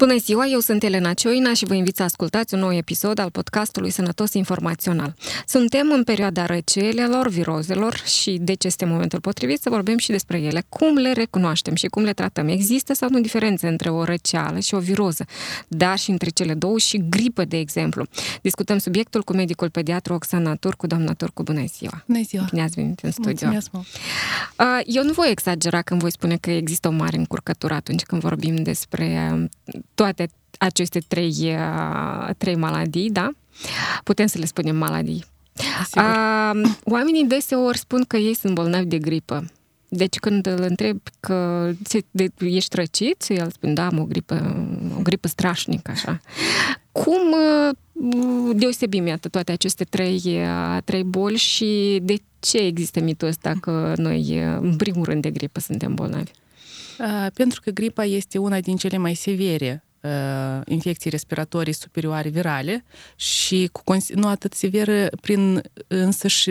Bună ziua, eu sunt Elena Cioina și vă invit să ascultați un nou episod al podcastului Sănătos Informațional. Suntem în perioada răcelelor, virozelor și deci este momentul potrivit să vorbim și despre ele. Cum le recunoaștem și cum le tratăm? Există sau nu diferențe între o răceală și o viroză, dar și între cele două și gripă, de exemplu. Discutăm subiectul cu medicul pediatru Oxana Turcu. Doamna Turcu, bună ziua! Bună ziua! Bine ați venit în studio! Mulțumesc mult! Eu nu voi exagera când voi spune că există o mare încurcătură atunci când vorbim despre toate aceste trei, uh, trei maladii, da? Putem să le spunem maladii. Sigur. Uh, oamenii deseori spun că ei sunt bolnavi de gripă. Deci când îl întreb că ești răcit, el spune, da, am o gripă, o gripă strașnică, așa. Cum uh, deosebim, iată, toate aceste trei, trei boli și de ce există mitul ăsta că noi, în primul rând, de gripă suntem bolnavi? Pentru că gripa este una din cele mai severe uh, infecții respiratorii superioare virale și cu, nu atât severă prin însăși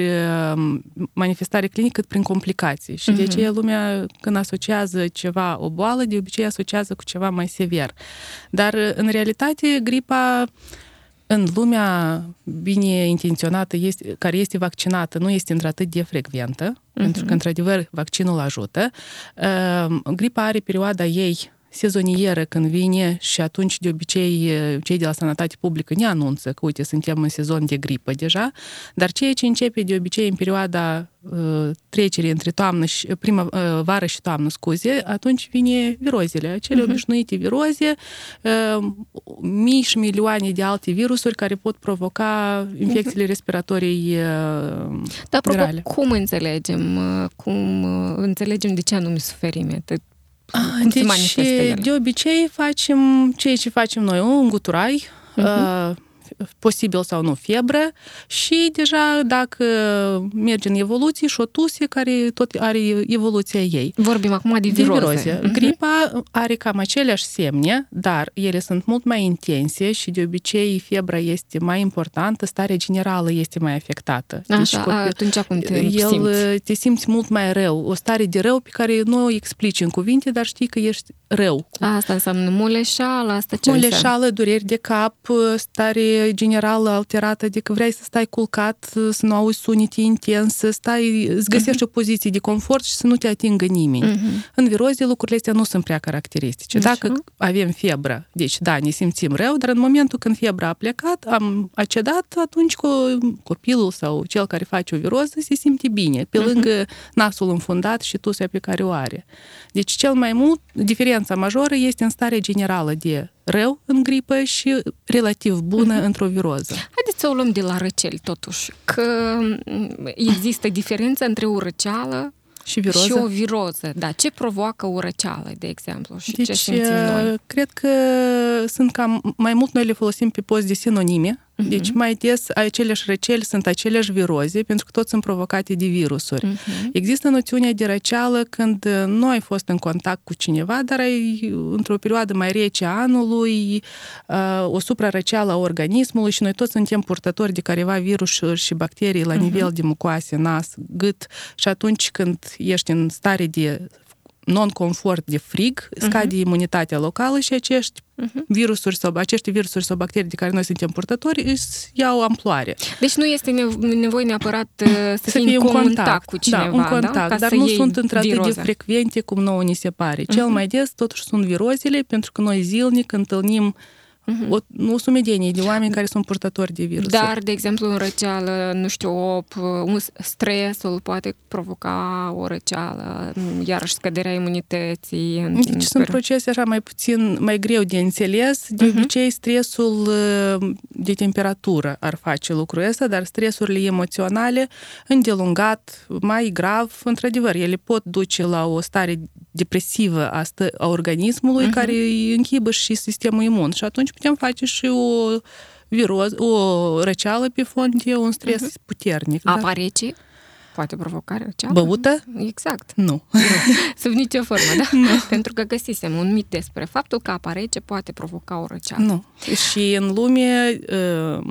manifestare clinică, cât prin complicații. Și uh-huh. de aceea lumea, când asociază ceva, o boală, de obicei asociază cu ceva mai sever. Dar, în realitate, gripa în lumea bine intenționată, este, care este vaccinată, nu este într-atât de frecventă, uh-huh. pentru că, într-adevăr, vaccinul ajută. Uh, gripa are perioada ei sezonieră când vine și atunci de obicei cei de la sănătate publică ne anunță că uite suntem în sezon de gripă deja, dar ceea ce începe de obicei în perioada uh, trecerii între toamnă și prima uh, vară și toamnă, scuze, atunci vine virozele, acele uh-huh. obișnuite viroze, uh, mii și milioane de alte virusuri care pot provoca infecțiile uh-huh. respiratorii uh, Dar, virale. cum înțelegem, cum înțelegem de ce anume suferim? Cum deci, se de obicei facem ceea ce facem noi, un guturai, uh-huh posibil sau nu febră și deja dacă merge în evoluție și o tuse care tot are evoluția ei. Vorbim acum de viroze. De viroze. Uh-huh. Gripa are cam aceleași semne, dar ele sunt mult mai intense și de obicei febra este mai importantă, starea generală este mai afectată. Așa, deci, copil, atunci cum te el, simți? te simți mult mai rău, o stare de rău pe care nu o explici în cuvinte, dar știi că ești rău. Asta înseamnă muleșală, asta ce Muleșală, înseamnă? dureri de cap, stare generală alterată, adică vrei să stai culcat, să nu auzi sunete intense, să stai, îți găsești uh-huh. o poziție de confort și să nu te atingă nimeni. Uh-huh. În viroze lucrurile astea nu sunt prea caracteristice. Așa. Dacă avem febră, deci da, ne simțim rău, dar în momentul când febra a plecat, am acedat, atunci copilul sau cel care face o viroză se simte bine, pe lângă uh-huh. nasul înfundat și tusea pe care o are. Deci cel mai mult, diferența majoră este în stare generală de rău în gripă și relativ bună uh-huh. într-o viroză. Haideți să o luăm de la răceli, totuși, că există diferența între o răceală și, viroză? și o viroză. Da, ce provoacă o răceală, de exemplu, și deci, ce simțim noi? cred că sunt cam, mai mult noi le folosim pe post de sinonime, Uh-huh. Deci mai des aceleași răceli sunt aceleași viroze, pentru că toți sunt provocate de virusuri. Uh-huh. Există noțiunea de răceală când nu ai fost în contact cu cineva, dar ai, într-o perioadă mai rece a anului, o suprarăceală a organismului și noi toți suntem purtători de careva virusuri și bacterii la uh-huh. nivel de mucoase, nas, gât și atunci când ești în stare de non-confort de frig, scade uh-huh. imunitatea locală și acești uh-huh. virusuri sau acești virusuri sau bacterii de care noi suntem purtători își iau amploare. Deci nu este nevoie neapărat uh, să, să fii în contact, contact cu cineva, da? un contact, da? Ca dar nu sunt într-atât de frecvente cum nouă ni se pare. Cel uh-huh. mai des totuși sunt virozele pentru că noi zilnic întâlnim uh-huh. o, o sumedenie de oameni care sunt purtători de virus. Dar, de exemplu, în răceală, nu știu, o, un stresul poate provoca o răceală, iarăși scăderea imunității. Deci sunt procese așa mai puțin, mai greu de înțeles. De uh-huh. obicei, stresul uh, de temperatură ar face lucrul ăsta, dar stresurile emoționale îndelungat, mai grav, într-adevăr, ele pot duce la o stare depresivă a, stă, a organismului uh-huh. care îi închibă și sistemul imun. Și atunci putem face și o viroz, o răceală pe fond de un stres uh-huh. puternic. Apa da? rece? Poate provoca răceală? Băută? Exact. Nu. Sub nicio formă, da? Nu. Pentru că găsisem un mit despre faptul că apa rece poate provoca o răceală. Nu. Și în lume, uh,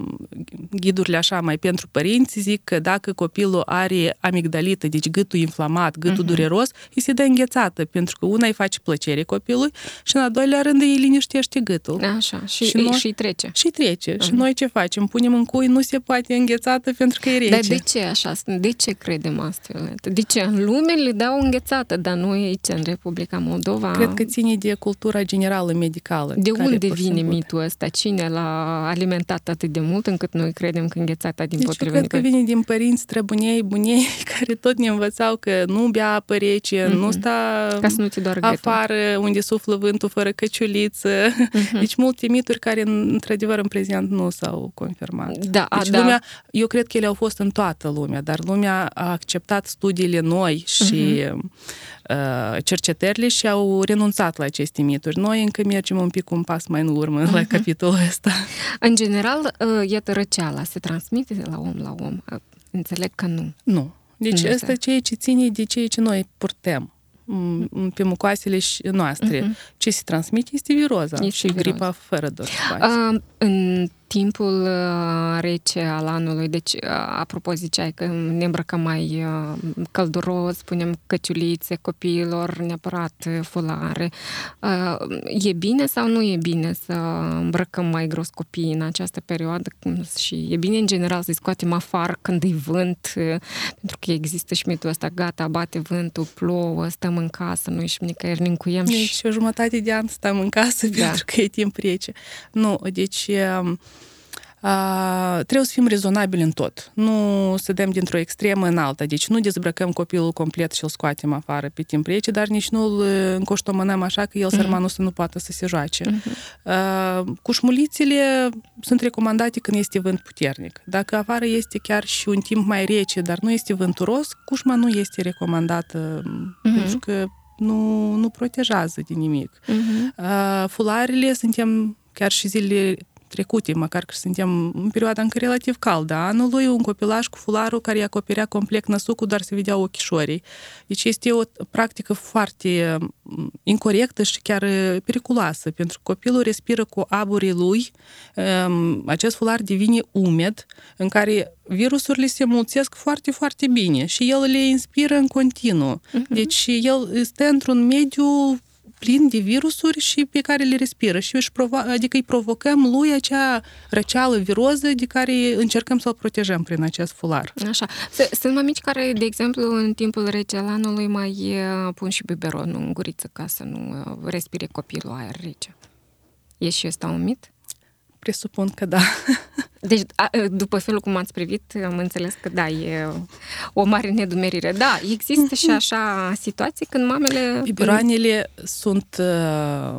ghidurile așa mai pentru părinți zic că dacă copilul are amigdalită, deci gâtul inflamat, gâtul uh-huh. dureros, îi se dă înghețată, pentru că una îi face plăcere copilului și în al doilea rând îi liniștește gâtul. Așa, și, și, noi, și trece. Și trece. Uh-huh. Și noi ce facem? Punem în cui, nu se poate înghețată pentru că e rece. Dar de ce așa? De ce credem astfel? De ce în lume le dau înghețată, dar noi aici, în Republica Moldova... Cred că ține de cultura generală medicală. De unde vine mitul ăsta? Cine l-a alimentat atât de mult încât noi credem că înghețata din deci potrivă? cred că vine din părinți străbunei, bunei, care tot ne învățau că nu bea apă rece, mm-hmm. nu sta Ca să nu ți doar afară unde suflă vântul fără căciuliță. Mm-hmm. Deci multe mituri care, într-adevăr, în prezent nu s-au confirmat. Da, deci da. lumea, eu cred că ele au fost în toată lumea, dar lumea a acceptat studiile noi și uh-huh. cercetările și au renunțat la aceste mituri. Noi încă mergem un pic un pas mai în urmă uh-huh. la capitolul ăsta. În general, iată, răceala se transmite de la om la om. Înțeleg că nu. Nu. Deci nu asta e ceea ce ține de ceea ce noi purtăm pe mucoasele noastre. Uh-huh. Ce se transmite este viroza este și viroza. gripa fără doar uh, În timpul uh, rece al anului, deci, uh, apropo, ziceai că ne îmbrăcăm mai uh, călduros, punem căciulițe copiilor, neapărat fulare. E bine sau nu e bine să îmbrăcăm mai gros copiii în această perioadă și e bine, în general, să-i scoatem afară când e vânt, pentru că există și mitul ăsta, gata, bate vântul, plouă, stăm în casă, nu ieșim nicăieri, ne încuiem deci, și... o jumătate de an stăm în casă da. pentru că e timp rece. Nu, deci Uh, trebuie să fim rezonabili în tot. Nu să dăm dintr-o extremă în alta. Deci nu dezbrăcăm copilul complet și îl scoatem afară pe timp rece, dar nici nu îl încoștomănăm așa că el, uh-huh. sărmanul, să nu poată să se joace. Uh-huh. Uh, cușmulițele sunt recomandate când este vânt puternic. Dacă afară este chiar și un timp mai rece, dar nu este vânturos, cușma nu este recomandată uh-huh. pentru că nu, nu protejează de nimic. Uh-huh. Uh, fularele suntem chiar și zilele trecute, măcar că suntem în perioada încă relativ caldă a anului, un copilaj cu fularul care îi acoperea complet năsucul, doar se vedeau ochișorii. Deci este o practică foarte incorrectă și chiar periculoasă, pentru că copilul respiră cu aburii lui, acest fular devine umed, în care virusurile se mulțesc foarte, foarte bine și el le inspiră în continuu. Uh-huh. Deci el este într-un mediu plin de virusuri și pe care le respiră și își provo- adică îi provocăm lui acea răceală viroză de care încercăm să-l protejăm prin acest fular. Așa. Sunt mămici care, de exemplu, în timpul rece al anului mai pun și biberonul în guriță ca să nu respire copilul aer rece. E și ăsta un mit? Presupun că da. Deci, a, după felul cum ați privit, am înțeles că da, e o mare nedumerire. Da, există și așa situații când mamele... Biberoanele sunt uh,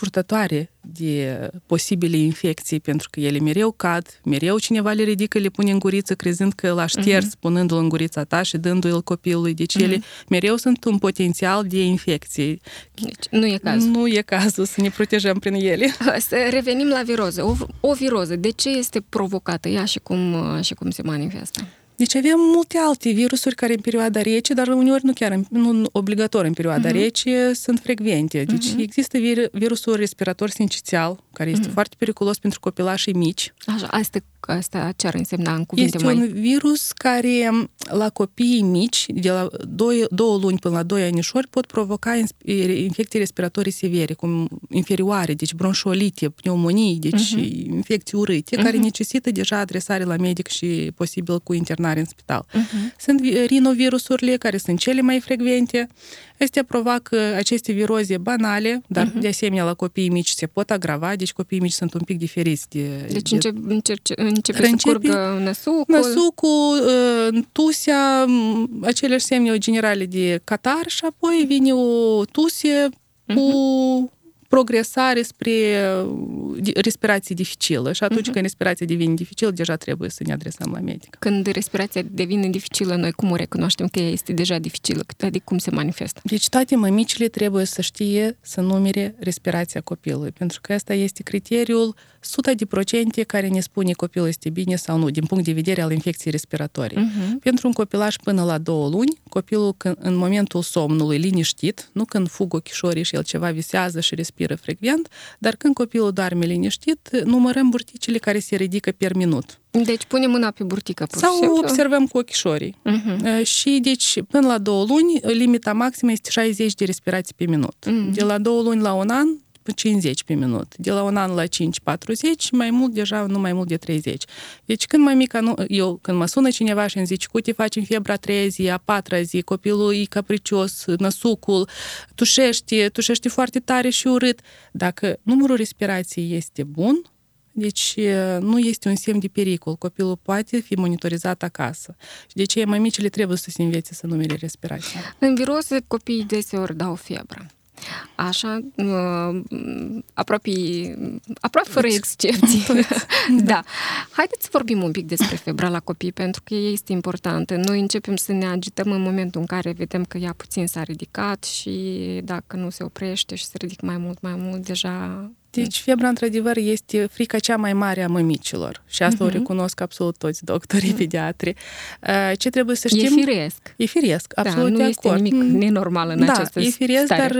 purtătoare de posibile infecții, pentru că ele mereu cad, mereu cineva le ridică, le pune în guriță, crezând că l-a șters, uh-huh. punându-l în gurița ta și dându-l copilului. Deci uh-huh. ele mereu sunt un potențial de infecții. Deci nu e cazul. Nu e cazul să ne protejăm prin ele. Să revenim la viroză. O, o viroză, de ce este provocată ea și cum, și cum se manifestă? Deci avem multe alte virusuri care în perioada rece, dar uneori nu chiar, nu obligatoriu în perioada uh-huh. rece, sunt frecvente. Deci uh-huh. există vir, virusul respirator sincițial, care este uh-huh. foarte periculos pentru copilașii mici. Așa, asta, asta ce ar însemna în cuvinte este mai... un virus care la copiii mici, de la 2, 2 luni până la 2 anișori, pot provoca infecții respiratorii severe, cum inferioare, deci bronșolite, pneumonii, deci uh-huh. infecții urâte, uh-huh. care necesită deja adresare la medic și posibil cu internare în spital. Uh-huh. Sunt rinovirusurile, care sunt cele mai frecvente. Astea provoacă aceste viroze banale, dar uh-huh. de asemenea la copiii mici se pot agrava, deci copiii mici sunt un pic diferiți de... Deci de... încep, încep, începe să curgă năsucul. Năsucul, ă, tusea, aceleași semne generale de catar și apoi vine o tuse uh-huh. cu progresare spre respirație dificilă și atunci uh-huh. când respirația devine dificilă, deja trebuie să ne adresăm la medic. Când respirația devine dificilă, noi cum o recunoaștem că ea este deja dificilă? Adică cum se manifestă? Deci toate mămicile trebuie să știe să numere respirația copilului, pentru că asta este criteriul suta de procente care ne spune copilul este bine sau nu, din punct de vedere al infecției respiratorii. Uh-huh. Pentru un copilaj până la două luni, copilul când, în momentul somnului liniștit, nu când fug ochișorii și el ceva visează și respiră frecvent, dar când copilul doarme liniștit, numărăm burticile care se ridică per minut. Deci pune mâna pe burtică, pur Sau simplu. observăm cu ochișorii. Uh-huh. Și deci până la două luni, limita maximă este 60 de respirații pe minut. Uh-huh. De la două luni la un an, 50 pe minut. De la un an la 5, 40, mai mult deja nu mai mult de 30. Deci când mai mica, nu, eu când mă sună cineva și îmi zice, uite, facem febra a treia zi, a patra zi, copilul e capricios, năsucul, tușește, tușește foarte tare și urât. Dacă numărul respirației este bun, deci nu este un semn de pericol. Copilul poate fi monitorizat acasă. Și de ce mai micile trebuie să se învețe să numere respirația. În viroze, copiii deseori dau febră. Așa, aproape, aproape fără excepții. da. Haideți să vorbim un pic despre febra la copii, pentru că este importantă. Noi începem să ne agităm în momentul în care vedem că ea puțin s-a ridicat și dacă nu se oprește și se ridică mai mult, mai mult, deja deci febra, într-adevăr, este frica cea mai mare a mămicilor. Și asta uh-huh. o recunosc absolut toți doctorii uh-huh. pediatri. Ce trebuie să știm... E firesc. E firesc, absolut da, de nu acord. este nimic nenormal în da, această e firesc, stare. dar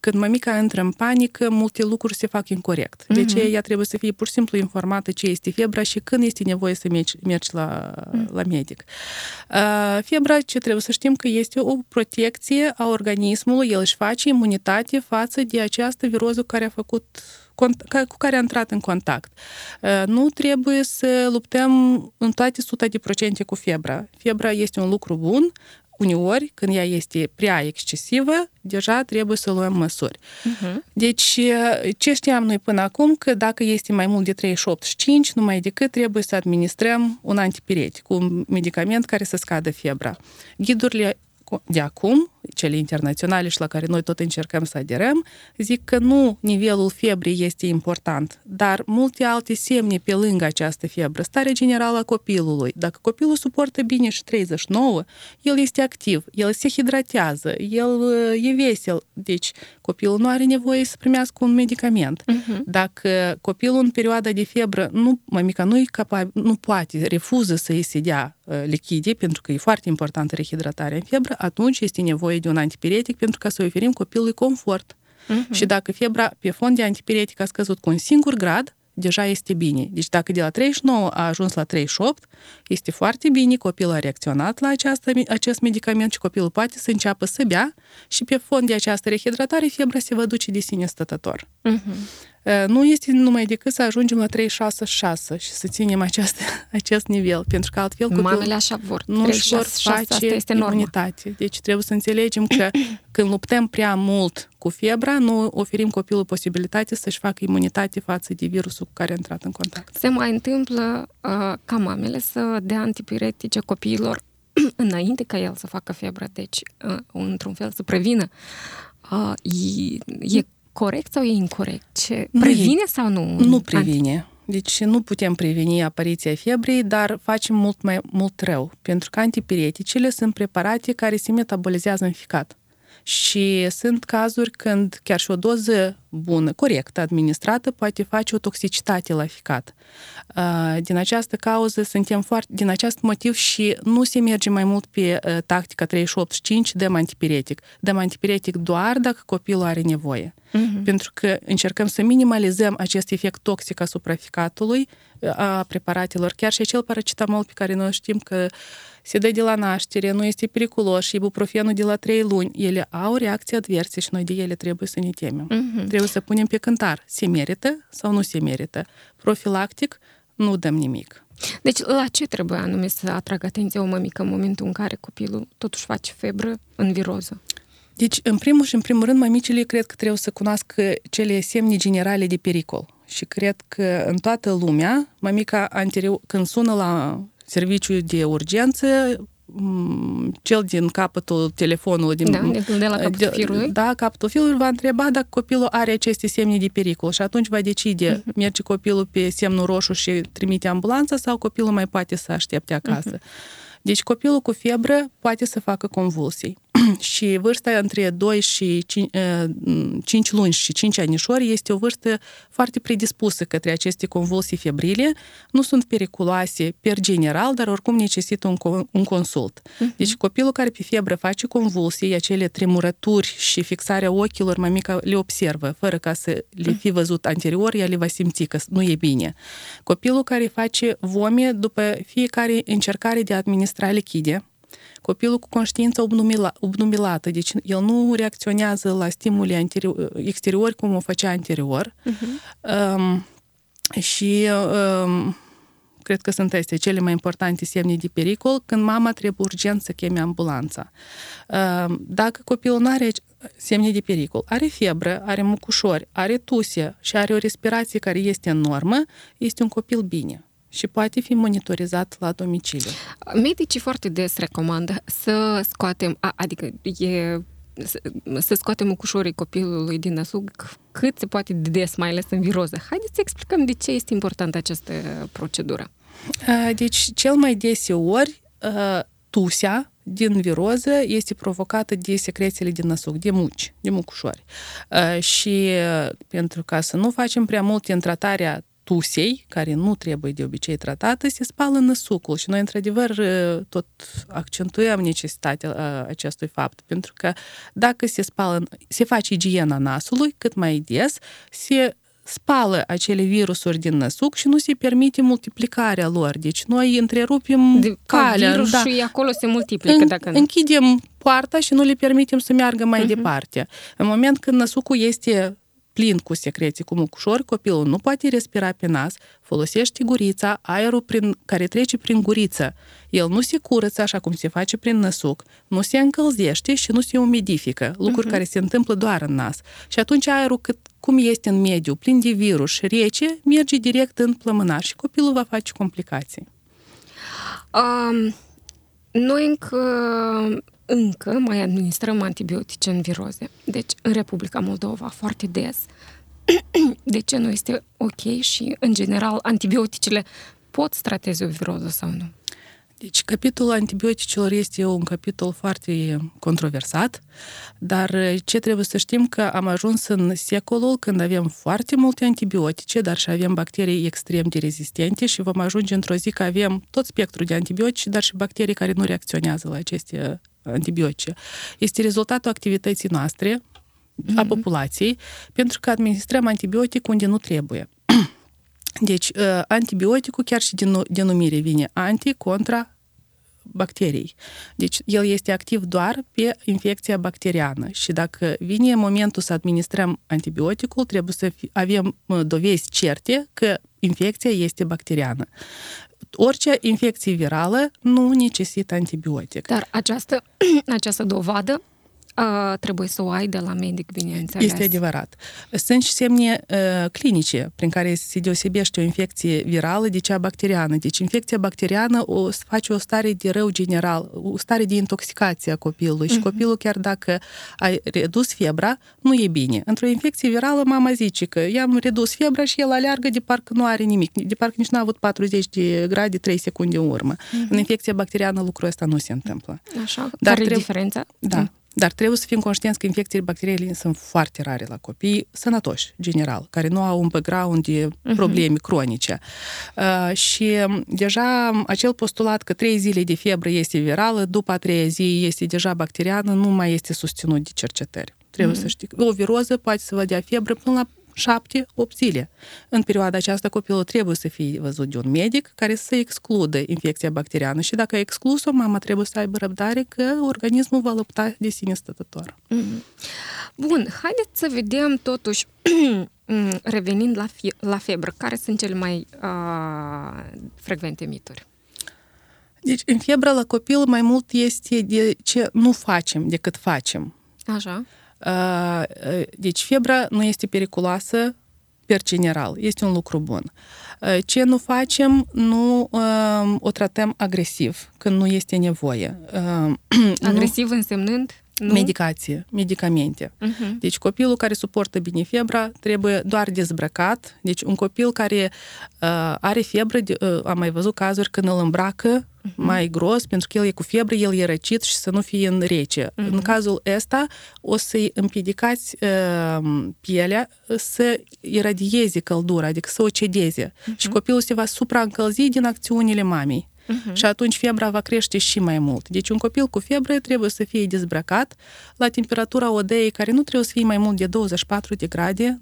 când mămica intră în panică, multe lucruri se fac incorrect. De ce ea trebuie să fie pur și simplu informată ce este febra și când este nevoie să mergi, mergi la, la medic. Febra, ce trebuie să știm că este o protecție a organismului, el își face imunitate față de această viroză care a făcut cu care a intrat în contact. Nu trebuie să luptăm în toate 100% cu febra. Febra este un lucru bun, uneori, când ea este prea excesivă, deja trebuie să luăm măsuri. Uh-huh. Deci, ce știam noi până acum, că dacă este mai mult de 38,5, numai decât trebuie să administrăm un antipiretic, un medicament care să scadă febra. Ghidurile de acum, cele internaționale și la care noi tot încercăm să aderăm, zic că nu nivelul febrii este important, dar multe alte semne pe lângă această febră. Starea generală a copilului. Dacă copilul suportă bine și 39, el este activ, el se hidratează, el e vesel, deci copilul nu are nevoie să primească un medicament. Uh-huh. Dacă copilul în perioada de febră, nu, mămica nu, e capabil, nu poate, refuză să îi se dea lichide, pentru că e foarte importantă rehidratarea în febră, atunci este nevoie de un antipiretic pentru ca să oferim copilului confort. Uh-huh. Și dacă febra pe fond de antipiretic a scăzut cu un singur grad, deja este bine. Deci dacă de la 39 a ajuns la 38, este foarte bine, copilul a reacționat la această, acest medicament și copilul poate să înceapă să bea și pe fond de această rehidratare febra se va duce de sine stătător. Uh-huh. Nu este numai decât să ajungem la 36,6 și să ținem acest, acest nivel, pentru că altfel copilul Mamele așa vor. nu își vor face este imunitate. Deci trebuie să înțelegem că când luptăm prea mult cu febra, nu oferim copilul posibilitatea să-și facă imunitate față de virusul cu care a intrat în contact. Se mai întâmplă uh, ca mamele să dea antipiretice copiilor înainte ca el să facă febră, deci uh, într-un fel să prevină. Uh, e, e corect sau e incorrect? Ce, previne sau nu? Nu previne. Deci nu putem preveni apariția febrei, dar facem mult mai mult rău, pentru că antipireticele sunt preparate care se metabolizează în ficat. Și sunt cazuri când chiar și o doză bună, corectă, administrată, poate face o toxicitate la ficat. Din această cauză suntem foarte, din acest motiv și nu se merge mai mult pe tactica 38-5, dăm antipiretic. Dăm antipiretic doar dacă copilul are nevoie. Uh-huh. Pentru că încercăm să minimalizăm acest efect toxic asupra ficatului a preparatelor, chiar și acel paracetamol pe care noi știm că se dă de la naștere, nu este periculos și ibuprofenul de la 3 luni, ele au reacții adverse și noi de ele trebuie să ne temem. Uh-huh. Trebuie să punem pe cântar, se merită sau nu se merită. Profilactic, nu dăm nimic. Deci la ce trebuie anume să atragă atenția o mămică în momentul în care copilul totuși face febră în viroză? Deci, în primul și în primul rând, mămicile cred că trebuie să cunoască cele semne generale de pericol. Și cred că în toată lumea, mămica anterior, când sună la serviciul de urgență, cel din capătul telefonului, din, da, de la capătul de, firului. Da, capătul firului va întreba dacă copilul are aceste semne de pericol și atunci va decide, uh-huh. merge copilul pe semnul roșu și trimite ambulanța sau copilul mai poate să aștepte acasă. Uh-huh. Deci copilul cu febră poate să facă convulsii. și vârsta între 2 și 5, 5 luni și 5 anișori este o vârstă foarte predispusă către aceste convulsii febrile. Nu sunt periculoase per general, dar oricum necesită un, un consult. Uh-huh. Deci copilul care pe febră face convulsii, acele tremurături și fixarea ochilor, mamica le observă, fără ca să le fi văzut anterior, ea le va simți că nu e bine. Copilul care face vome după fiecare încercare de a administra lichide, copilul cu conștiință obnumila, obnubilată, deci el nu reacționează la stimuli anterior, exteriori cum o făcea anterior. Uh-huh. Um, și um, cred că sunt astea cele mai importante semne de pericol, când mama trebuie urgent să cheme ambulanța. Um, dacă copilul nu are semne de pericol, are febră, are mucușori, are tuse și are o respirație care este în normă, este un copil bine și poate fi monitorizat la domiciliu. Medicii foarte des recomandă să scoatem, adică e să, să scoatem mucușorii copilului din năsug cât se poate de des, mai ales în viroză. Haideți să explicăm de ce este importantă această procedură. Deci, cel mai deseori, tusea din viroză este provocată de secrețiile din năsuc, de muci, de mucușori. Și pentru ca să nu facem prea mult în tratarea tusei, care nu trebuie de obicei tratată, se spală năsucul și noi, într-adevăr, tot accentuăm necesitatea acestui fapt, pentru că dacă se spală, se face igiena nasului cât mai des, se spală acele virusuri din năsuc și nu se permite multiplicarea lor. Deci noi întrerupem de, calea. Virus da. și acolo se multiplică. În, dacă închidem poarta și nu le permitem să meargă mai uh-huh. departe. În moment când năsucul este plin cu secreții, cu mucușori, copilul nu poate respira pe nas, folosește gurița, aerul prin, care trece prin guriță. El nu se curăță așa cum se face prin năsuc, nu se încălzește și nu se umidifică, lucruri uh-huh. care se întâmplă doar în nas. Și atunci aerul, cât, cum este în mediu, plin de virus și rece, merge direct în plămânar și copilul va face complicații. Um, noi încă încă mai administrăm antibiotice în viroze. Deci, în Republica Moldova, foarte des. De ce nu este ok și, în general, antibioticele pot strateze o viroză sau nu? Deci, capitolul antibioticelor este un capitol foarte controversat, dar ce trebuie să știm că am ajuns în secolul când avem foarte multe antibiotice, dar și avem bacterii extrem de rezistente și vom ajunge într-o zi că avem tot spectrul de antibiotice, dar și bacterii care nu reacționează la aceste antibiotice. Este rezultatul activității noastre, mm-hmm. a populației, pentru că administrăm antibiotic unde nu trebuie. Deci, antibioticul chiar și din denumire vine anti contra bacteriei. Deci, el este activ doar pe infecția bacteriană și dacă vine momentul să administrăm antibioticul, trebuie să avem dovezi certe că infecția este bacteriană orice infecție virală nu necesită antibiotic. Dar această, această dovadă Uh, trebuie să o ai de la medic, bineînțeles. Este adevărat. Sunt și semne uh, clinice prin care se deosebește o infecție virală de cea bacteriană. Deci infecția bacteriană o face o stare de rău general, o stare de intoxicație a copilului uh-huh. și mhm. copilul chiar dacă a redus febra, nu e bine. Într-o infecție virală, mama zice că i-am redus febra și el aleargă de parcă nu are nimic, de parcă nici n-a avut 40 de grade 3 secunde în urmă. Uh-huh. În infecția bacteriană lucrul ăsta nu se întâmplă. Așa, Dar care trebuie... e diferența? Da. Uh-huh. Dar trebuie să fim conștienți că infecțiile bacteriene sunt foarte rare la copii sănătoși, general, care nu au un background de mhm. probleme uh-huh. cronice. Uh, și deja acel postulat că trei zile de febră este virală, după a treia zi este deja bacteriană, nu mai este susținut de cercetări. Trebuie uh-huh. să știi. O viroză poate să vă dea febră până la 7-8 zile. În perioada aceasta copilul trebuie să fie văzut de un medic care să excludă infecția bacteriană și dacă a exclus-o, mama trebuie să aibă răbdare că organismul va lupta de sine stătător. Mm-hmm. Bun, haideți să vedem totuși, revenind la, fi- la febră, care sunt cele mai uh, frecvente mituri? Deci, în febră la copil mai mult este de ce nu facem decât facem. Așa. Deci febra nu este periculoasă per general, este un lucru bun. Ce nu facem, nu o tratăm agresiv, când nu este nevoie. Agresiv însemnând? Nu? Medicație, medicamente. Mhm. Deci copilul care suportă bine febra trebuie doar dezbrăcat. Deci un copil care uh, are febră, de, uh, am mai văzut cazuri când îl îmbracă mai gros, pentru că el e cu febră, el e răcit și să nu fie în rece. În cazul ăsta, o să-i împiedicați uh, pielea să iradieze căldura, adică să o cedeze. Și copilul se va supraîncălzi din acțiunile mamei. Și atunci febra va crește și mai mult. Deci un copil cu febră trebuie să fie dezbrăcat la temperatura odei care nu trebuie să fie mai mult de 24 de grade.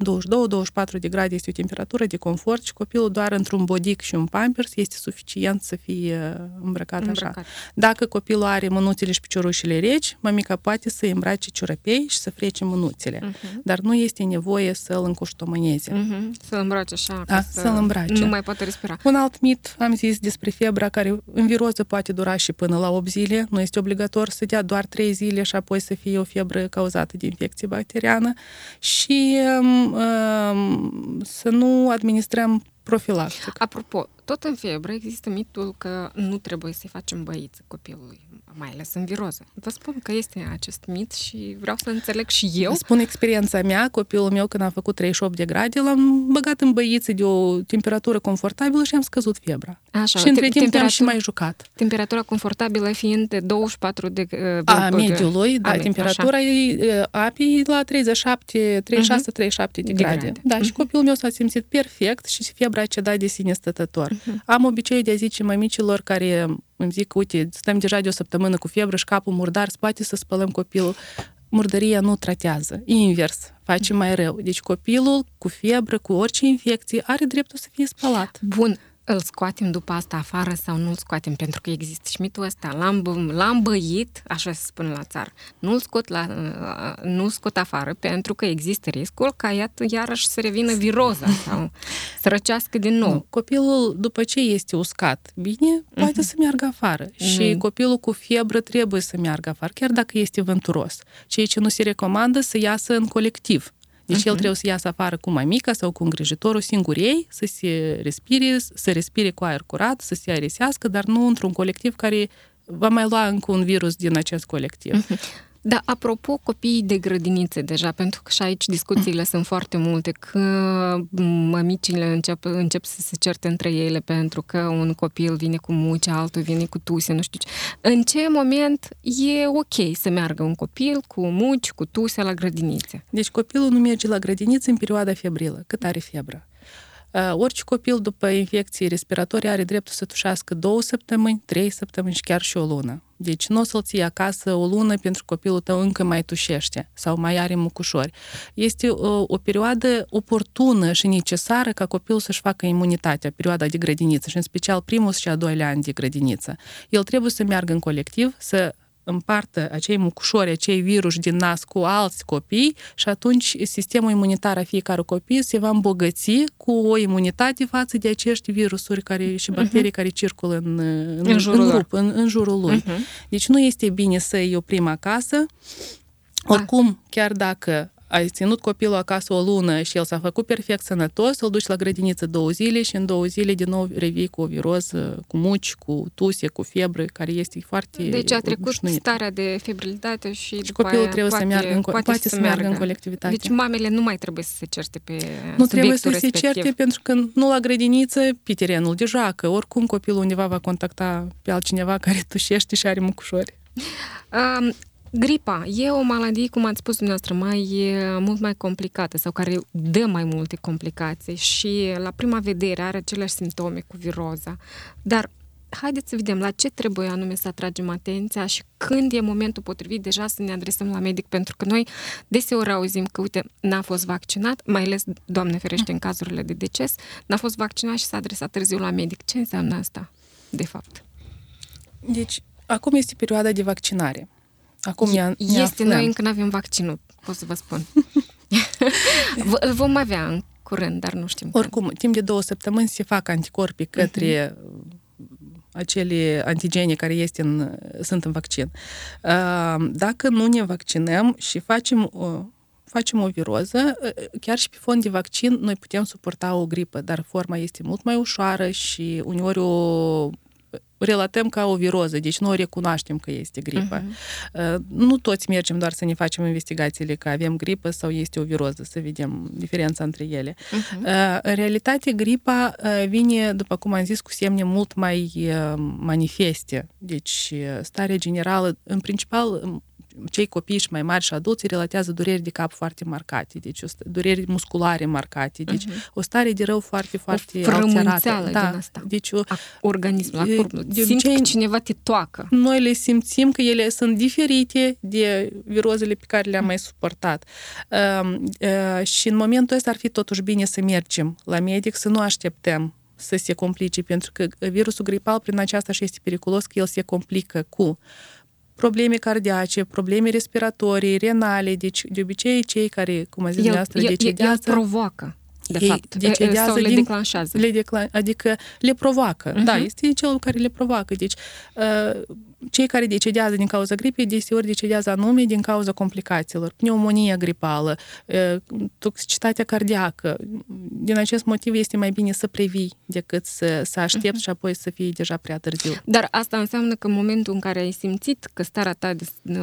22-24 de grade este o temperatură de confort și copilul doar într-un bodic și un pampers este suficient să fie uh, îmbrăcat, Îmbrăcat. așa. Dacă copilul are mânuțele și piciorușele reci, mămica poate să îi îmbrace ciurăpei și să frece mânuțele. Dar nu este nevoie să îl încuștomăneze. Mhm. Să-l îmbrace așa. Da, ca să-l îmbrace. Nu mai poate respira. Un alt mit, am zis despre febra care în viroză poate dura și până la 8 zile. Nu este obligator să dea doar 3 zile și apoi să fie o febră cauzată de infecție bacteriană. Și um, um, să nu administrăm profilactic. Apropo, tot în febră există mitul că nu trebuie să-i facem băiță copilului, mai ales în viroză. Vă spun că este acest mit și vreau să înțeleg și eu. Spun experiența mea, copilul meu când a făcut 38 de grade, l-am băgat în băiță de o temperatură confortabilă și am scăzut febra. Așa, și între te- timp am și temperatura- mai jucat. Temperatura confortabilă fiind de 24 de... uh, A de- mediului, da, a, me- temperatura e, apei la 37, 36, 37 de De grade. grade. Da, și copilul meu s-a simțit perfect și febra a cedat de sine stătător. Am obiceiul de a zice mămicilor care îmi zic, uite, stăm deja de o săptămână cu febră și capul murdar, spate să spălăm copilul. Murdăria nu tratează, invers, face mai rău. Deci copilul cu febră, cu orice infecție, are dreptul să fie spălat. Bun, îl scoatem după asta afară sau nu îl scoatem? Pentru că există și mitul ăsta. L-am, bă- l-am băit, așa se spune la țară. Nu-l scot, la, nu scot afară pentru că există riscul ca iată, iarăși să revină viroza sau să răcească din nou. Nu. Copilul, după ce este uscat bine, poate să meargă afară. Și copilul cu febră trebuie să meargă afară, chiar dacă este vânturos. Ceea ce nu se recomandă să iasă în colectiv. Deci el trebuie să iasă afară cu mamica sau cu îngrijitorul. Singur ei, să se respire, să respire cu aer curat, să se aerisească, dar nu într-un colectiv care va mai lua încă un virus din acest colectiv. Da, apropo, copiii de grădinițe deja, pentru că și aici discuțiile sunt foarte multe, că mămicile încep, încep să se certe între ele pentru că un copil vine cu muci, altul vine cu tuse, nu știu ce. În ce moment e ok să meargă un copil cu muci, cu tuse la grădinițe? Deci copilul nu merge la grădiniță în perioada febrilă, cât are febră. Uh, Orice copil după infecții respiratorii are dreptul să tușească două săptămâni, trei săptămâni și chiar și o lună. Deci nu o să-l ții acasă o lună pentru că copilul tău încă mai tușește sau mai are mucușori. Este o, o perioadă oportună și necesară ca copilul să-și facă imunitatea, perioada de grădiniță și în special primul și a doilea an de grădiniță. El trebuie să meargă în colectiv, să împartă acei mucușori, acei virus din nas cu alți copii și atunci sistemul imunitar a fiecare copil se va îmbogăți cu o imunitate față de acești virusuri care, și bacterii uh-huh. care circulă în, în, În jurul în, lor. grup, în, în jurul lui. Uh-huh. Deci nu este bine să îi oprim acasă. Oricum, chiar dacă ai ținut copilul acasă o lună și el s-a făcut perfect sănătos, îl duci la grădiniță două zile și în două zile din nou revii cu o viroză, cu muci, cu tuse, cu febră, care este foarte Deci a trecut obișnuită. starea de febrilitate și, Și după copilul aia trebuie poate, să meargă în, co- poate, poate să meargă în colectivitate. Deci mamele nu mai trebuie să se certe pe nu trebuie să subiectul se respectiv. certe pentru că nu la grădiniță, pe terenul de joacă. Oricum copilul undeva va contacta pe altcineva care tușește și are mucușori. Um, gripa e o maladie, cum ați spus dumneavoastră, mai e mult mai complicată sau care dă mai multe complicații și la prima vedere are aceleași simptome cu viroza. Dar haideți să vedem la ce trebuie anume să atragem atenția și când e momentul potrivit deja să ne adresăm la medic, pentru că noi deseori auzim că, uite, n-a fost vaccinat, mai ales, Doamne ferește, în cazurile de deces, n-a fost vaccinat și s-a adresat târziu la medic. Ce înseamnă asta, de fapt? Deci, acum este perioada de vaccinare. Acum ne, ne Este, aflăm. noi încă nu avem vaccinul, pot să vă spun. V- Îl vom avea în curând, dar nu știm când. Oricum, timp de două săptămâni se fac anticorpi către acele antigene care este în, sunt în vaccin. Uh, Dacă nu ne vaccinăm și facem o, facem o viroză, uh, chiar și pe fond de vaccin, noi putem suporta o gripă, dar forma este mult mai ușoară și uneori o relatăm ca o viroză, deci noi recunoaștem că este gripă. Uh-huh. Nu toți mergem doar să ne facem investigațiile că avem gripă sau este o viroză, să vedem diferența între ele. Uh-huh. În realitate, gripa vine, după cum am zis, cu semne mult mai manifeste. Deci, starea generală, în principal, cei copii și mai mari și adulți relatează dureri de cap foarte marcate, deci dureri musculare marcate, deci uh-huh. o stare de rău foarte, foarte o alterată. Da, din asta. Deci o, organismul, la de Simți că cineva te toacă. Noi le simțim că ele sunt diferite de virozele pe care le-am mai suportat. Uh, uh, și în momentul ăsta ar fi totuși bine să mergem la medic, să nu așteptăm să se complice, pentru că virusul gripal prin aceasta și este periculos că el se complică cu probleme cardiace, probleme respiratorii, renale, deci de obicei cei care, cum a zis dumneavoastră, decedează... El provoacă de fapt, decedează sau le din, declanșează. Le declan, adică le provoacă, uh-huh. da, este cel care le provoacă. Deci, uh, cei care decedează din cauza gripei, deseori decedează anume din cauza complicațiilor, pneumonia gripală, toxicitatea cardiacă. Din acest motiv este mai bine să previi decât să, să aștepți uh-huh. și apoi să fie deja prea târziu. Dar asta înseamnă că în momentul în care ai simțit că starea ta de, uh,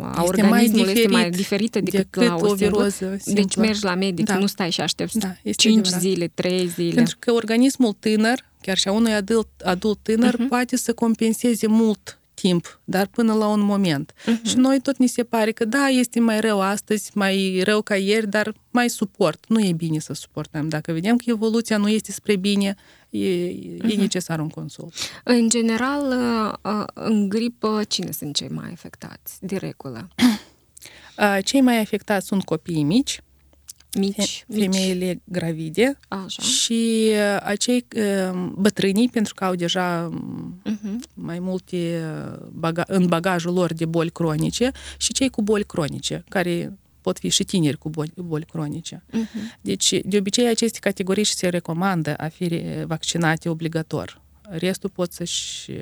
a organismului mai este mai diferită decât, decât la o, o viroză simplă. Deci mergi la medic, da. nu stai și aștepți da, 5 adevărat. zile, 3 zile. Pentru că organismul tânăr chiar și a unui adult, adult tânăr, uh-huh. poate să compenseze mult timp, dar până la un moment. Uh-huh. Și noi tot ni se pare că da, este mai rău astăzi, mai rău ca ieri, dar mai suport. Nu e bine să suportăm. Dacă vedem că evoluția nu este spre bine, e, uh-huh. e necesar un consult. În general, uh, uh, în gripă, cine sunt cei mai afectați, de regulă? Cei mai afectați sunt copiii mici, mici, femeile mici. gravide Așa. și uh, acei uh, bătrânii, pentru că au deja uh-huh. mai multe uh, baga- în bagajul lor de boli cronice și cei cu boli cronice, care pot fi și tineri cu boli, boli cronice. Uh-huh. Deci, de obicei, aceste categorii și se recomandă a fi vaccinate obligator. Restul pot să-și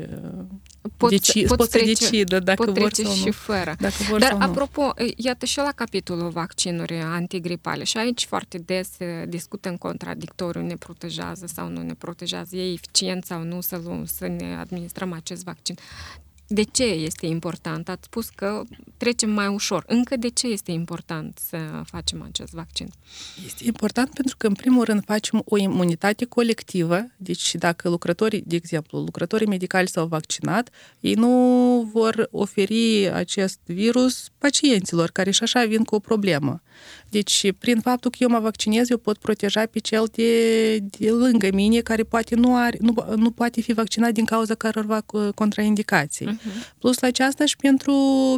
pot, deci, pot, pot trece, să decidă dacă pot vor sau nu. și fără. Dacă vor Dar, sau apropo, nu. iată și la capitolul vaccinuri antigripale și aici foarte des discută în contradictoriu, ne protejează sau nu ne protejează, e eficient sau nu să, să ne administrăm acest vaccin. De ce este important? Ați spus că trecem mai ușor. Încă de ce este important să facem acest vaccin? Este important pentru că, în primul rând, facem o imunitate colectivă. Deci, dacă lucrătorii, de exemplu, lucrătorii medicali s-au vaccinat, ei nu vor oferi acest virus pacienților care și așa vin cu o problemă. Deci, prin faptul că eu mă vaccinez, eu pot proteja pe cel de, de lângă mine care poate nu, are, nu, nu poate fi vaccinat din cauza cărorva contraindicații. Uh-huh. Plus la aceasta și pentru,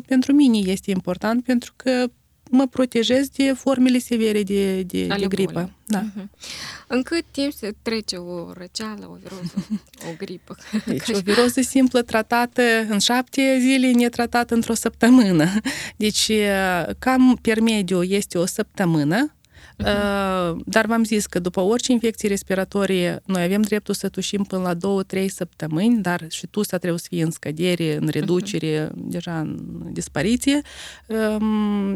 pentru mine este important pentru că mă protejez de formele severe de, de, de gripă. Da. Uh-huh. În cât timp se trece o răceală, o viroză, o gripă? Deci o viroză simplă tratată în șapte zile, netratată într-o săptămână. Deci cam per mediu este o săptămână Uh-huh. Dar v-am zis că după orice infecție respiratorie, noi avem dreptul să tușim până la 2-3 săptămâni, dar și tusa trebuie să fie în scădere, în reducere, uh-huh. deja în dispariție.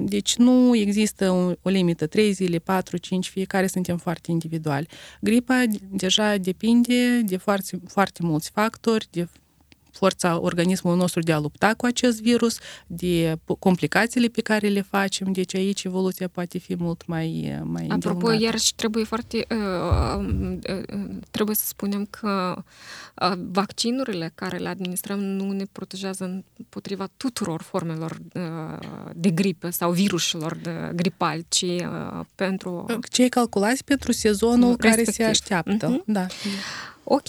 Deci nu există o, o limită, 3 zile, 4, 5, fiecare suntem foarte individuali. Gripa deja depinde de foarte, foarte mulți factori, de forța organismului nostru de a lupta cu acest virus, de complicațiile pe care le facem, deci aici evoluția poate fi mult mai, mai Apropo, iarăși trebuie foarte, uh, uh, trebuie să spunem că uh, vaccinurile care le administrăm nu ne protejează împotriva tuturor formelor de gripă sau virusilor de gripal, ci pentru... Cei calculați pentru sezonul respectiv. care se așteaptă. Uh-huh. Da. Ok.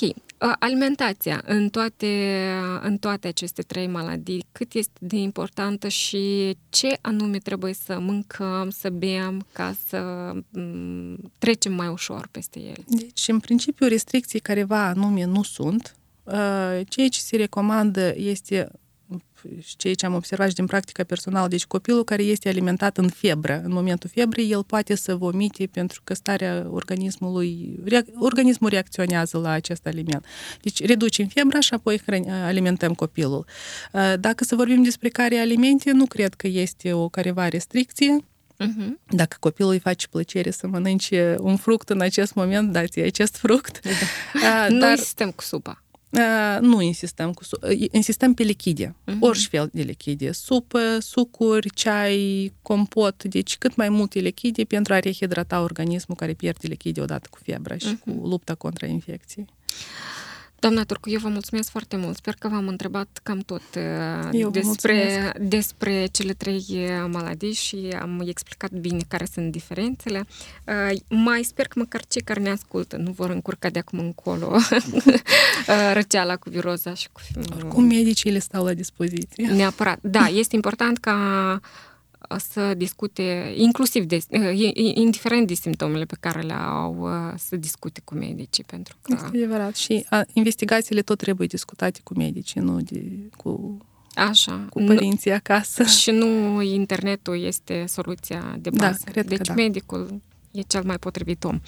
Alimentația în toate, în toate aceste trei maladii, cât este de importantă și ce anume trebuie să mâncăm, să bem ca să trecem mai ușor peste ele? Deci, în principiu, restricții careva anume nu sunt. Ceea ce se recomandă este și ceea ce am observat și din practica personală, deci copilul care este alimentat în febră, în momentul febrei, el poate să vomite pentru că starea organismului, organismul reacționează la acest aliment. Deci reducem febra și apoi alimentăm copilul. Dacă să vorbim despre care alimente, nu cred că este o careva restricție. Uh-huh. Dacă copilul îi face plăcere să mănânce un fruct în acest moment, dați acest fruct. Da. Dar... Noi suntem cu supa. Uh, nu insistăm cu uh, insistăm pe lichide, uh-huh. orice fel de lichide, supă, sucuri, ceai, compot, deci cât mai multe lichide pentru a rehidrata organismul care pierde lichide odată cu febra și uh-huh. cu lupta contra infecției. Doamna Turcu, eu vă mulțumesc foarte mult. Sper că v-am întrebat cam tot uh, eu despre, despre cele trei uh, maladii și am explicat bine care sunt diferențele. Uh, mai sper că măcar cei care ne ascultă nu vor încurca de acum încolo răceala cu viroza și cu... Cum medicii le stau la dispoziție. Neapărat. Da, este important ca să discute, inclusiv de, indiferent de simptomele pe care le au, să discute cu medicii. Pentru că... Este adevărat. Și a, investigațiile tot trebuie discutate cu medicii, nu de, cu Așa. cu părinții nu, acasă. Și nu internetul este soluția de da, bază. Da, cred deci că da. medicul e cel mai potrivit om.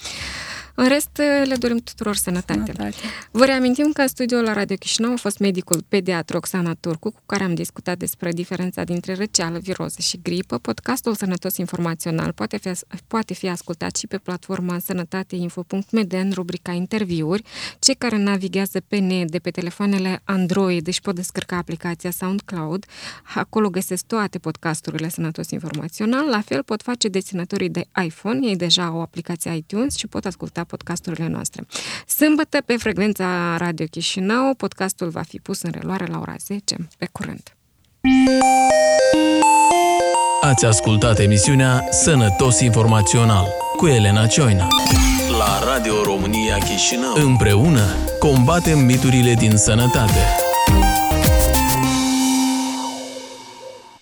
În rest, le dorim tuturor sănătate. sănătate. Vă reamintim că în studioul la Radio Chișinău a fost medicul pediatru Oxana Turcu, cu care am discutat despre diferența dintre răceală, viroză și gripă. Podcastul Sănătos Informațional poate fi, poate fi ascultat și pe platforma sănătateinfo.md în rubrica interviuri. Cei care navighează pe net de pe telefoanele Android își pot descărca aplicația SoundCloud. Acolo găsesc toate podcasturile Sănătos Informațional. La fel pot face deținătorii de iPhone. Ei deja au aplicația iTunes și pot asculta podcasturile noastre. Sâmbătă, pe frecvența Radio Chișinău, podcastul va fi pus în reluare la ora 10. Pe curând! Ați ascultat emisiunea Sănătos Informațional cu Elena Cioina. La Radio România Chișinău. Împreună combatem miturile din sănătate.